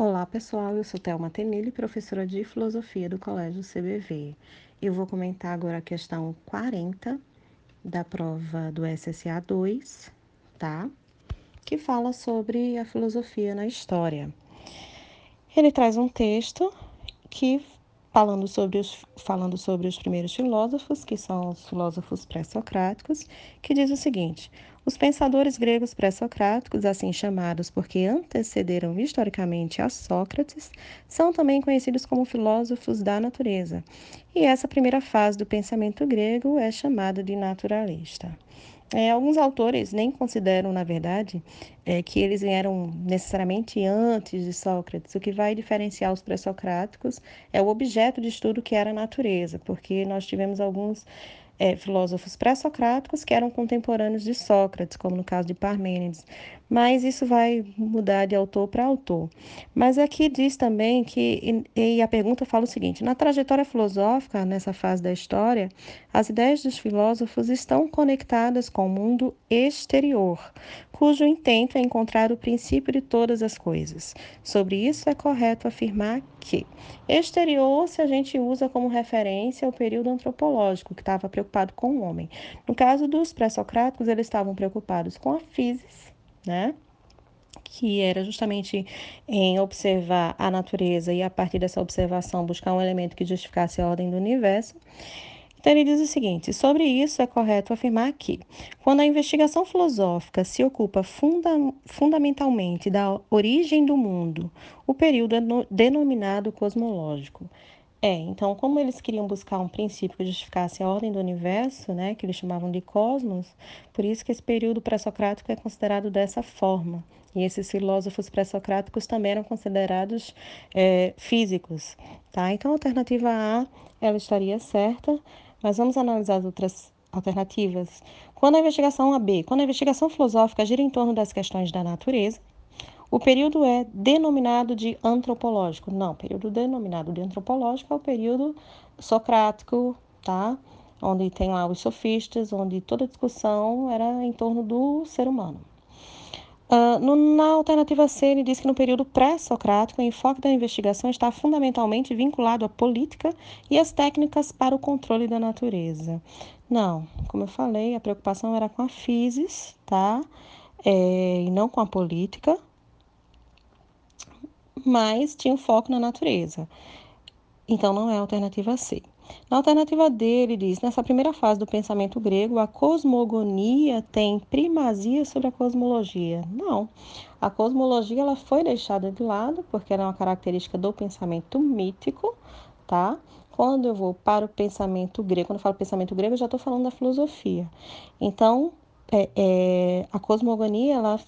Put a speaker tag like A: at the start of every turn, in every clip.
A: Olá, pessoal. Eu sou Thelma Tenille, professora de Filosofia do Colégio CBV. Eu vou comentar agora a questão 40 da prova do SSA 2, tá? Que fala sobre a filosofia na história. Ele traz um texto que falando sobre os, falando sobre os primeiros filósofos, que são os filósofos pré-socráticos, que diz o seguinte: os pensadores gregos pré-socráticos, assim chamados porque antecederam historicamente a Sócrates, são também conhecidos como filósofos da natureza. E essa primeira fase do pensamento grego é chamada de naturalista. É, alguns autores nem consideram, na verdade, é, que eles vieram necessariamente antes de Sócrates. O que vai diferenciar os pré-socráticos é o objeto de estudo que era a natureza, porque nós tivemos alguns é, filósofos pré-socráticos que eram contemporâneos de Sócrates, como no caso de Parmênides, mas isso vai mudar de autor para autor. Mas aqui diz também que, e a pergunta fala o seguinte: na trajetória filosófica, nessa fase da história, as ideias dos filósofos estão conectadas com o mundo exterior, cujo intento é encontrar o princípio de todas as coisas. Sobre isso, é correto afirmar que exterior se a gente usa como referência o período antropológico, que estava preocupado com o homem. No caso dos pré-socráticos, eles estavam preocupados com a física, né? que era justamente em observar a natureza e a partir dessa observação buscar um elemento que justificasse a ordem do universo. Então ele diz o seguinte: sobre isso é correto afirmar que, quando a investigação filosófica se ocupa funda fundamentalmente da origem do mundo, o período é no, denominado cosmológico. É, então, como eles queriam buscar um princípio que justificasse a ordem do universo, né, que eles chamavam de cosmos, por isso que esse período pré-socrático é considerado dessa forma. E esses filósofos pré-socráticos também eram considerados é, físicos, tá? Então, a alternativa A, ela estaria certa, mas vamos analisar as outras alternativas. Quando a investigação AB, quando a investigação filosófica gira em torno das questões da natureza, o período é denominado de antropológico. Não, período denominado de antropológico é o período socrático, tá? Onde tem lá os sofistas, onde toda discussão era em torno do ser humano. Uh, no, na alternativa C, ele diz que no período pré-socrático, o enfoque da investigação está fundamentalmente vinculado à política e às técnicas para o controle da natureza. Não, como eu falei, a preocupação era com a physis, tá? É, e não com a política mas tinha um foco na natureza. Então não é a alternativa C. Na alternativa D, ele diz: nessa primeira fase do pensamento grego, a cosmogonia tem primazia sobre a cosmologia. Não. A cosmologia ela foi deixada de lado porque era uma característica do pensamento mítico, tá? Quando eu vou para o pensamento grego, quando eu falo pensamento grego, eu já estou falando da filosofia. Então, é, é, a cosmogonia ela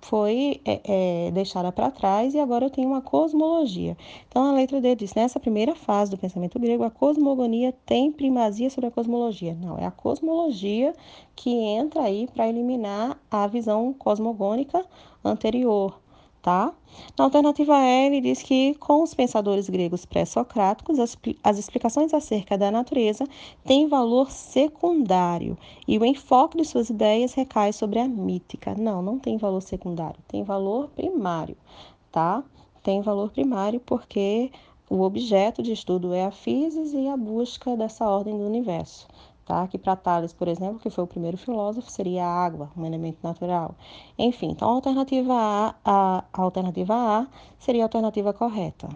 A: foi é, é, deixada para trás e agora eu tenho uma cosmologia. Então, a letra D diz: nessa primeira fase do pensamento grego, a cosmogonia tem primazia sobre a cosmologia. Não, é a cosmologia que entra aí para eliminar a visão cosmogônica anterior tá? Na alternativa E, ele diz que, com os pensadores gregos pré-socráticos, as, as explicações acerca da natureza têm valor secundário e o enfoque de suas ideias recai sobre a mítica. Não, não tem valor secundário, tem valor primário, tá? Tem valor primário porque o objeto de estudo é a física e a busca dessa ordem do universo tá? Que para Tales, por exemplo, que foi o primeiro filósofo, seria a água, um elemento natural. Enfim, então a alternativa A, a, a alternativa A seria a alternativa correta.